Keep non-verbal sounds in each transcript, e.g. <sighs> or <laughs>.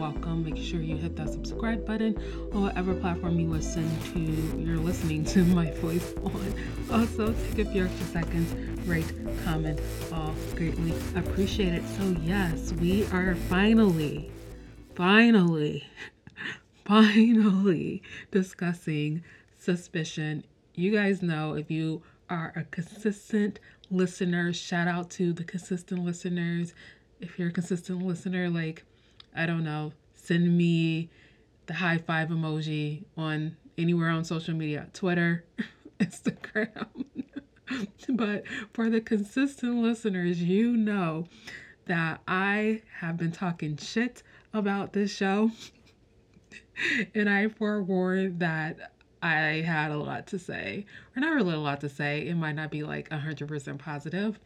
welcome. Make sure you hit that subscribe button on whatever platform you listen to. You're listening to my voice on. Also, take a few extra seconds, rate, comment, all greatly appreciate it. So, yes, we are finally, finally, <laughs> finally discussing suspicion. You guys know if you are a consistent listener, shout out to the consistent listeners. If you're a consistent listener, like, I don't know, send me the high five emoji on anywhere on social media Twitter, <laughs> Instagram. <laughs> but for the consistent listeners, you know that I have been talking shit about this show. <laughs> and I forewarned that I had a lot to say, or not really a lot to say. It might not be like 100% positive.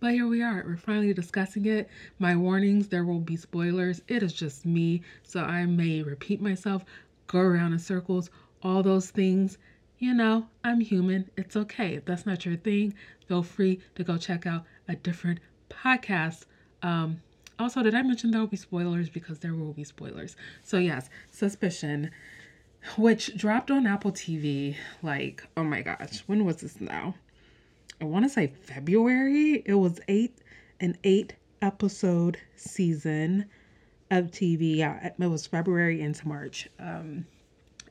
But here we are. We're finally discussing it. My warnings there will be spoilers. It is just me. So I may repeat myself, go around in circles, all those things. You know, I'm human. It's okay. If that's not your thing, feel free to go check out a different podcast. Um, also, did I mention there will be spoilers? Because there will be spoilers. So, yes, Suspicion which dropped on Apple TV like, oh my gosh, when was this now? I want to say February. It was eight an eight episode season of TV. Yeah, it was February into March. Um,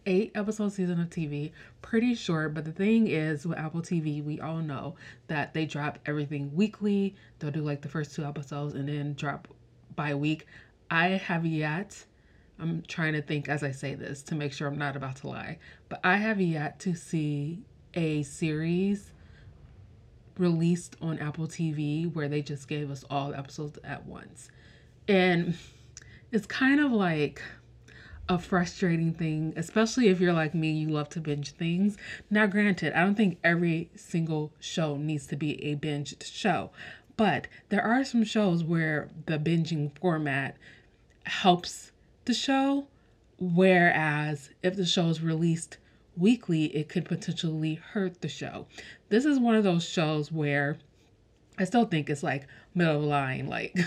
eight episode season of TV, pretty short. But the thing is, with Apple TV, we all know that they drop everything weekly. They'll do like the first two episodes and then drop by week. I have yet I'm trying to think as I say this to make sure I'm not about to lie, but I have yet to see a series released on Apple TV where they just gave us all episodes at once. And it's kind of like a frustrating thing, especially if you're like me, you love to binge things. Now, granted, I don't think every single show needs to be a binged show, but there are some shows where the binging format helps the show. Whereas if the show is released weekly, it could potentially hurt the show. This is one of those shows where I still think it's like middle of the line. Like,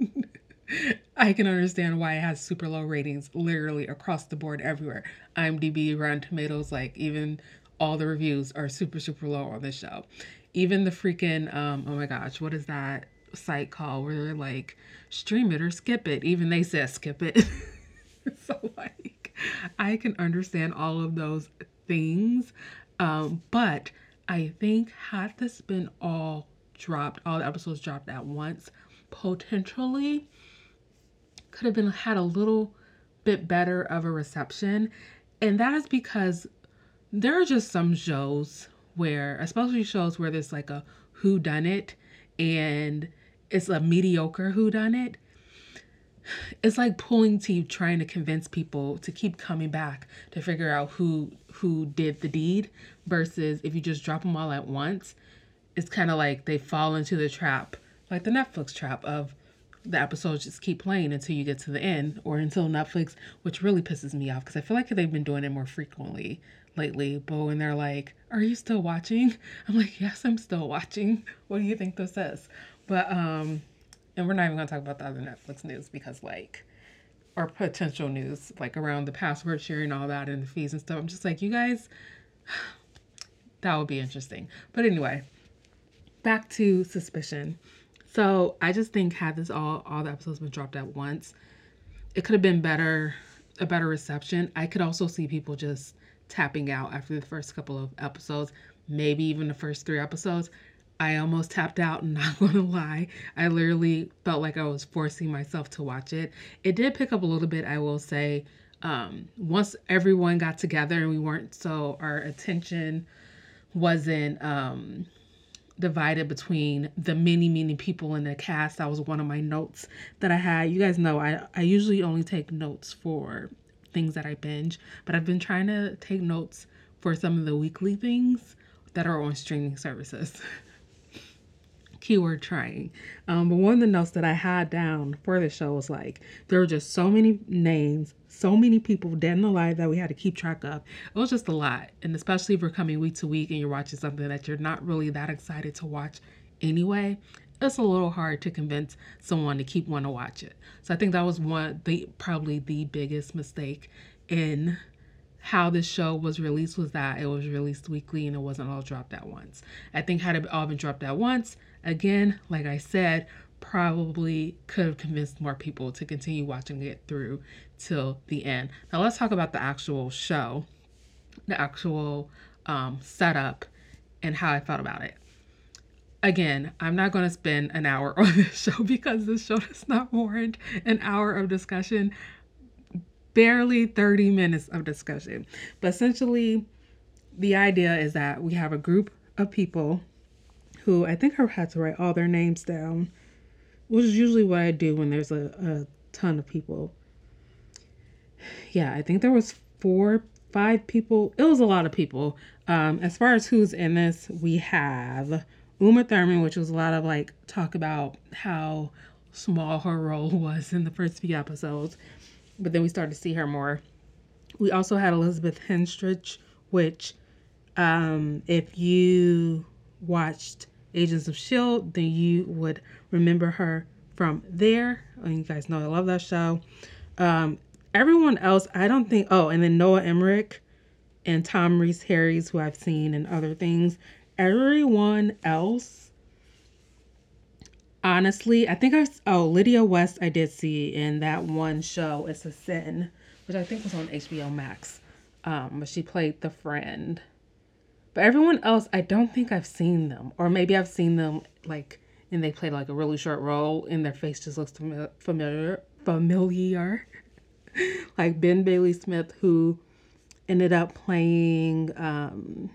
<laughs> I can understand why it has super low ratings literally across the board everywhere. IMDb, Rotten Tomatoes, like, even all the reviews are super, super low on this show. Even the freaking, um, oh my gosh, what is that site called where they're like, stream it or skip it? Even they said skip it. <laughs> so like I can understand all of those things. Um, but I think had this been all dropped, all the episodes dropped at once, potentially could have been had a little bit better of a reception. And that is because there are just some shows where, especially shows where there's like a who done it and it's a mediocre who done it it's like pulling teeth trying to convince people to keep coming back to figure out who who did the deed versus if you just drop them all at once it's kind of like they fall into the trap like the netflix trap of the episodes just keep playing until you get to the end or until netflix which really pisses me off because i feel like they've been doing it more frequently lately but when they're like are you still watching? I'm like yes i'm still watching. What do you think this is? But um and we're not even gonna talk about the other Netflix news because like or potential news like around the password sharing all that and the fees and stuff. I'm just like, you guys, <sighs> that would be interesting. But anyway, back to suspicion. So I just think had this all all the episodes been dropped at once, it could have been better, a better reception. I could also see people just tapping out after the first couple of episodes, maybe even the first three episodes. I almost tapped out, <laughs> not gonna lie. I literally felt like I was forcing myself to watch it. It did pick up a little bit, I will say. Um, once everyone got together and we weren't so, our attention wasn't um, divided between the many, many people in the cast. That was one of my notes that I had. You guys know I, I usually only take notes for things that I binge, but I've been trying to take notes for some of the weekly things that are on streaming services. <laughs> keyword trying. Um, but one of the notes that I had down for the show was like there were just so many names, so many people dead and alive that we had to keep track of. It was just a lot, and especially if you're coming week to week and you're watching something that you're not really that excited to watch anyway. it's a little hard to convince someone to keep wanting to watch it. So I think that was one the probably the biggest mistake in how this show was released was that it was released weekly and it wasn't all dropped at once. I think had it all been dropped at once, again, like I said, probably could have convinced more people to continue watching it through till the end. Now let's talk about the actual show, the actual um, setup, and how I felt about it. Again, I'm not going to spend an hour <laughs> on this show because this show does not warrant an hour of discussion barely 30 minutes of discussion. But essentially, the idea is that we have a group of people who I think I had to write all their names down, which is usually what I do when there's a, a ton of people. Yeah, I think there was four, five people. It was a lot of people. Um, as far as who's in this, we have Uma Thurman, which was a lot of like talk about how small her role <laughs> was in the first few episodes but then we started to see her more. We also had Elizabeth Henstridge, which, um, if you watched Agents of S.H.I.E.L.D., then you would remember her from there. And you guys know I love that show. Um, everyone else, I don't think, oh, and then Noah Emmerich and Tom Rhys Harries, who I've seen in other things. Everyone else honestly, I think I oh Lydia West I did see in that one show. It's a Sin, which I think was on HBO Max. Um, but she played the friend. But everyone else, I don't think I've seen them, or maybe I've seen them like, and they played like a really short role, and their face just looks familiar, familiar. <laughs> like Ben Bailey Smith, who ended up playing um,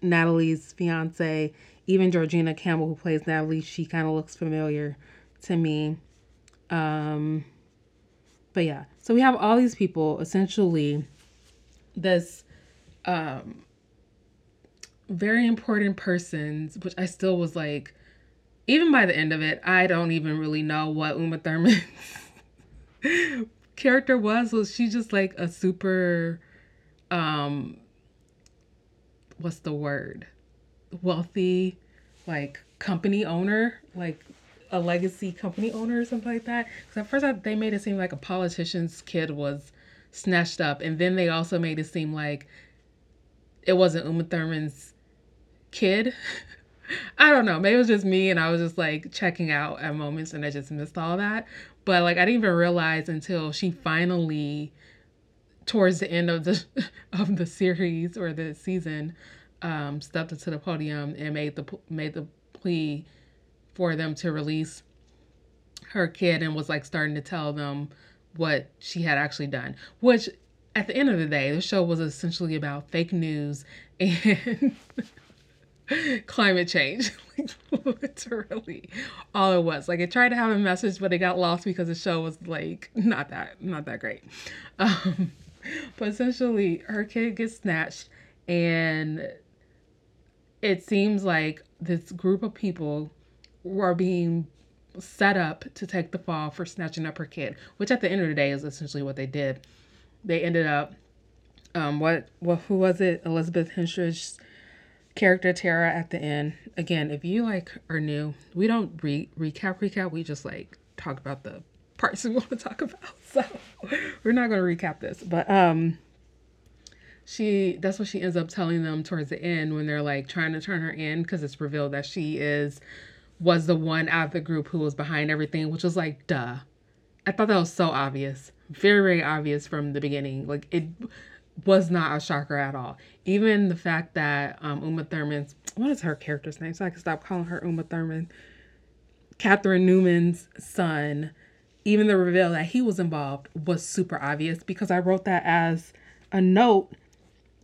Natalie's fiance even Georgina Campbell, who plays Natalie, she kind of looks familiar to me. Um, but yeah, so we have all these people essentially this um, very important persons, which I still was like, even by the end of it, I don't even really know what Uma Thurman's <laughs> character was. Was she just like a super, um, what's the word? wealthy like company owner, like a legacy company owner or something like that. Because at first I, they made it seem like a politician's kid was snatched up, and then they also made it seem like it wasn't Uma Thurman's kid. <laughs> I don't know. Maybe it was just me, and I was just like checking out at moments, and I just missed all that. But like I didn't even realize until she finally, towards the end of the <laughs> of the series or the season, um, stepped into the podium and made the made the plea for them to release her kid and was like starting to tell them what she had actually done. Which, at the end of the day, the show was essentially about fake news and <laughs> <laughs> climate change. <laughs> literally, all it was. Like it tried to have a message, but it got lost because the show was like not that not that great. <laughs> Um, but essentially, her kid gets snatched and it seems like this group of people were being set up to take the fall for snatching up her kid, which at the end of the day is essentially what they did. They ended up, um, what, what, who was it? Elizabeth Henstridge's character Tara at the end. Again, if you like are new, we don't re- recap recap. We just like talk about the parts we <laughs> want to talk about. So we're not going to recap this, but um, she that's what she ends up telling them towards the end when they're like trying to turn her in because it's revealed that she is was the one out of the group who was behind everything which was like duh i thought that was so obvious very very obvious from the beginning like it was not a shocker at all even the fact that um uma thurman's what is her character's name so i can stop calling her uma thurman catherine newman's son even the reveal that he was involved was super obvious because i wrote that as a note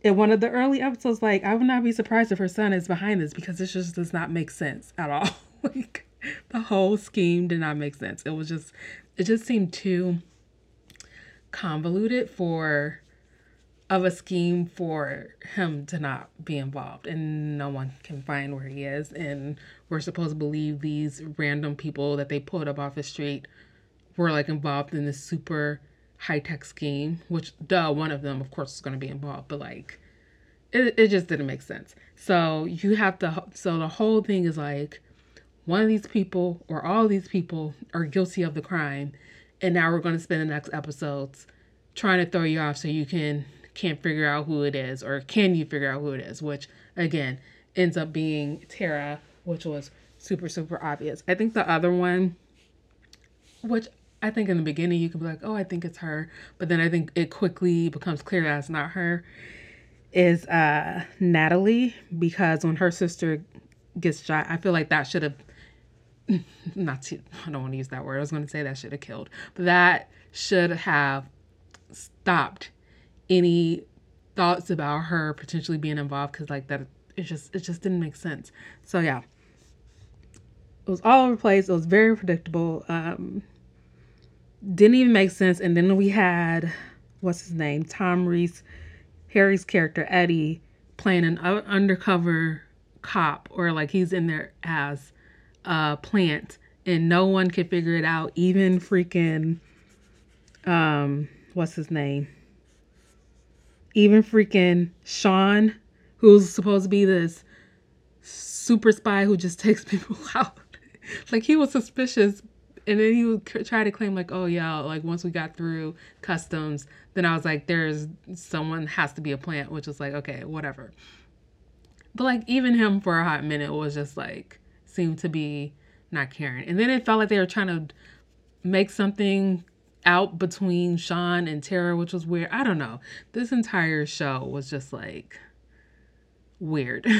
in one of the early episodes, like, I would not be surprised if her son is behind this because this just does not make sense at all. <laughs> like, the whole scheme did not make sense. It was just, it just seemed too convoluted for of a scheme for him to not be involved and no one can find where he is and we're supposed to believe these random people that they pulled up off the street were like involved in this super high tech scheme, which duh, one of them of course is going to be involved, but like it, it just didn't make sense. So you have to so the whole thing is like one of these people or all these people are guilty of the crime, and now we're going to spend the next episodes trying to throw you off so you can can't figure out who it is or can you figure out who it is which again ends up being tara which was super super obvious i think the other one which i think in the beginning you can be like oh i think it's her but then i think it quickly becomes clear that it's not her is uh natalie because when her sister gets shot i feel like that should have <laughs> not to, I don't want to use that word. I was going to say that should have killed, but that should have stopped any thoughts about her potentially being involved because like that it just it just didn't make sense. So yeah, it was all over the place. It was very predictable. Um, didn't even make sense. And then we had what's his name, Tom Rhys, Harry's character Eddie, playing an undercover cop, or like he's in there as a plant, and no one could figure it out. Even freaking, um, what's his name? Even freaking Sean, who's supposed to be this super spy who just <laughs> takes people <laughs> out. like he was suspicious and then he would try to claim like oh yeah like once we got through customs then i was like there's someone has to be a plant which was like okay whatever but like even him for a hot minute was just like seemed to be not caring and then it felt like they were trying to make something out between sean and tara which was weird i don't know this entire show was just like weird <laughs>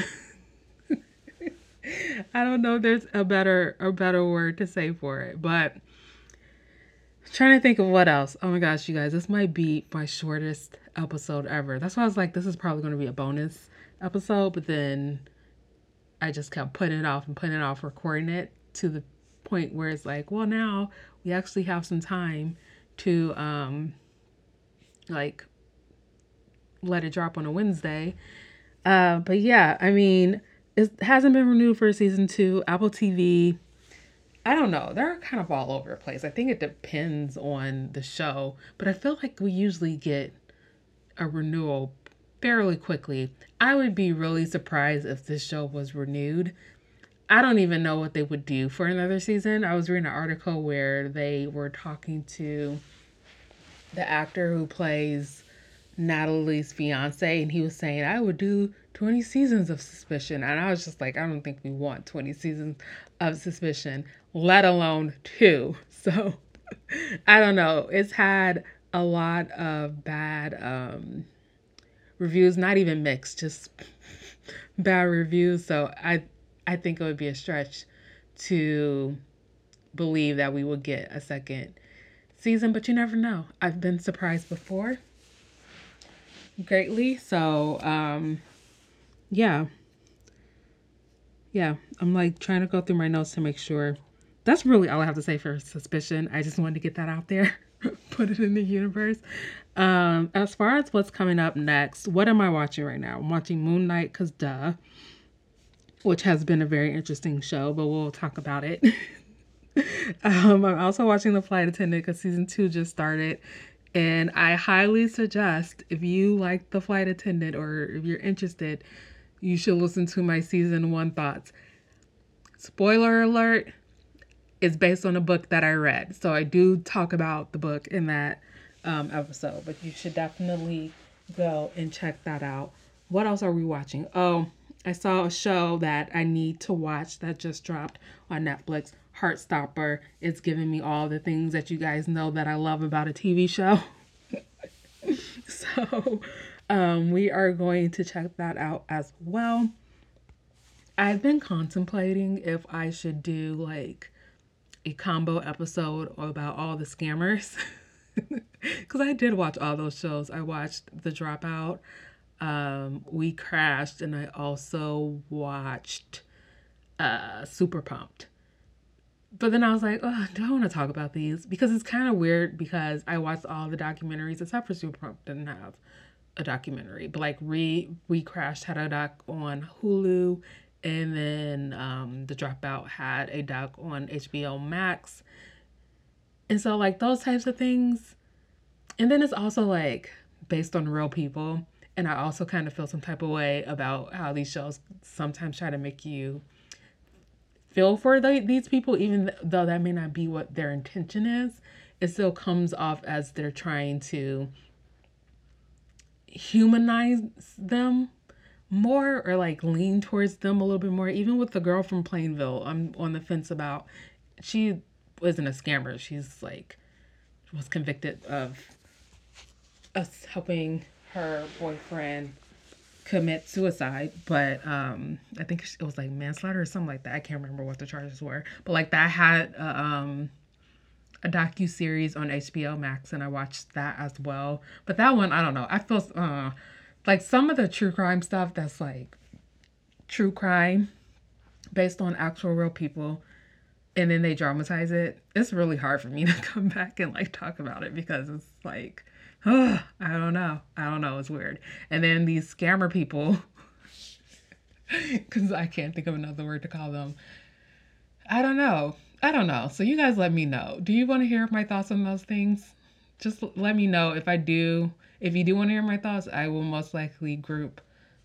I don't know if there's a better a better word to say for it, but I'm trying to think of what else. Oh my gosh, you guys, this might be my shortest episode ever. That's why I was like, this is probably going to be a bonus episode, but then I just kept putting it off and putting it off recording it to the point where it's like, well, now we actually have some time to um like let it drop on a Wednesday. Uh, but yeah, I mean, it hasn't been renewed for season two. Apple TV, I don't know. They're kind of all over the place. I think it depends on the show, but I feel like we usually get a renewal fairly quickly. I would be really surprised if this show was renewed. I don't even know what they would do for another season. I was reading an article where they were talking to the actor who plays Natalie's fiance, and he was saying, I would do 20 seasons of suspicion. And I was just like, I don't think we want 20 seasons of suspicion, let alone two. <laughs> So I don't know. It's had a lot of bad um, reviews, not even mixed, just <laughs> bad reviews. So I I think it would be a stretch to believe that we would get a second season, but you never know. I've been surprised before greatly. So um yeah. Yeah, I'm like trying to go through my notes to make sure. That's really all I have to say for suspicion. I just wanted to get that out there, <laughs> put it in the universe. Um, as far as what's coming up next, what am I watching right now? I'm watching Moon Knight because duh, which has been a very interesting show, but we'll talk about it. <laughs> um, I'm also watching The Flight Attendant because season two just started. And I highly suggest if you like The Flight Attendant or if you're interested, you should listen to my season one thoughts. Spoiler alert, it's based on a book that I read. So I do talk about the book in that um, episode, but you should definitely go and check that out. What else are we watching? Oh, I saw a show that I need to watch that just dropped on Netflix. Heartstopper. It's giving me all the things that you guys know that I love about a TV show. <laughs> so um, we are going to check that out as well. I've been contemplating if I should do like a combo episode about all the scammers. <laughs> Because I did watch all those shows. I watched The Dropout, um, We Crashed, and I also watched uh, Super Pumped. But then I was like, oh, I want to talk about these? Because it's kind of weird because I watched all the documentaries except for Super Pumped. Didn't have a documentary, but like re we crashed had a doc on Hulu, and then um, the Dropout had a doc on HBO Max, and so like those types of things, and then it's also like based on real people, and I also kind of feel some type of way about how these shows sometimes try to make you feel for the, these people, even though that may not be what their intention is. It still comes off as they're trying to humanize them more or like lean towards them a little bit more. Even with the girl from Plainville, I'm on the fence about. She wasn't a scammer. She's like was convicted of us helping her boyfriend commit suicide, but um, I think it was like manslaughter or something like that. I can't remember what the charges were, but like that had uh, um, a docu series on HBO Max, and I watched that as well. But that one, I don't know. I feel uh, like some of the true crime stuff that's like true crime based on actual real people and then they dramatize it it's really hard for me to <laughs> come back and like talk about it because it's like oh, <sighs> i don't know. I don't know. It's weird. And then these scammer people <laughs> because i can't think of another word to call them. I don't know. I don't know. So you guys let me know. Do you want to hear my thoughts on those things? Just let me know. If i do if you do want to hear my thoughts i will most likely group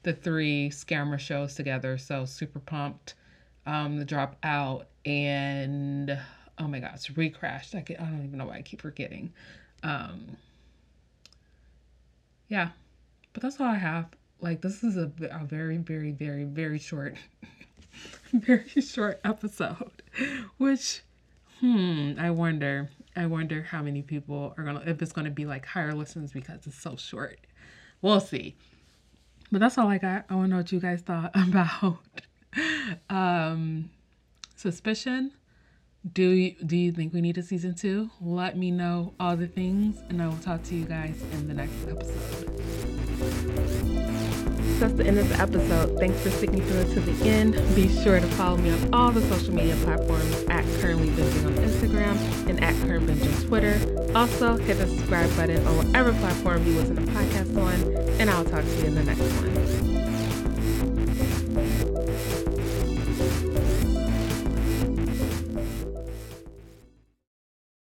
the three scammer shows together. So super pumped um, the dropout and oh my gosh, recrashed. I, I don't even know why I keep forgetting. Um, yeah, but that's all I have. Like this is a, a very, very, very, very short, <laughs> very short episode, <laughs> which, hmm, I wonder. I wonder how many people are gonna if it's gonna be like higher listens because it's so short. We'll see. But that's all I got. I want to know what you guys thought <laughs> about um, suspicion. Do you, do you think we need a season two? Let me know all the things, and I will talk to you guys in the next episode. That's the end of the episode. Thanks for sticking through it to the end. Be sure to follow me on all the social media platforms at Currently Binging on Instagram and at Current Binge on Twitter. Also, hit the subscribe button on whatever platform you listen to podcasts on, and I'll talk to you in the next one.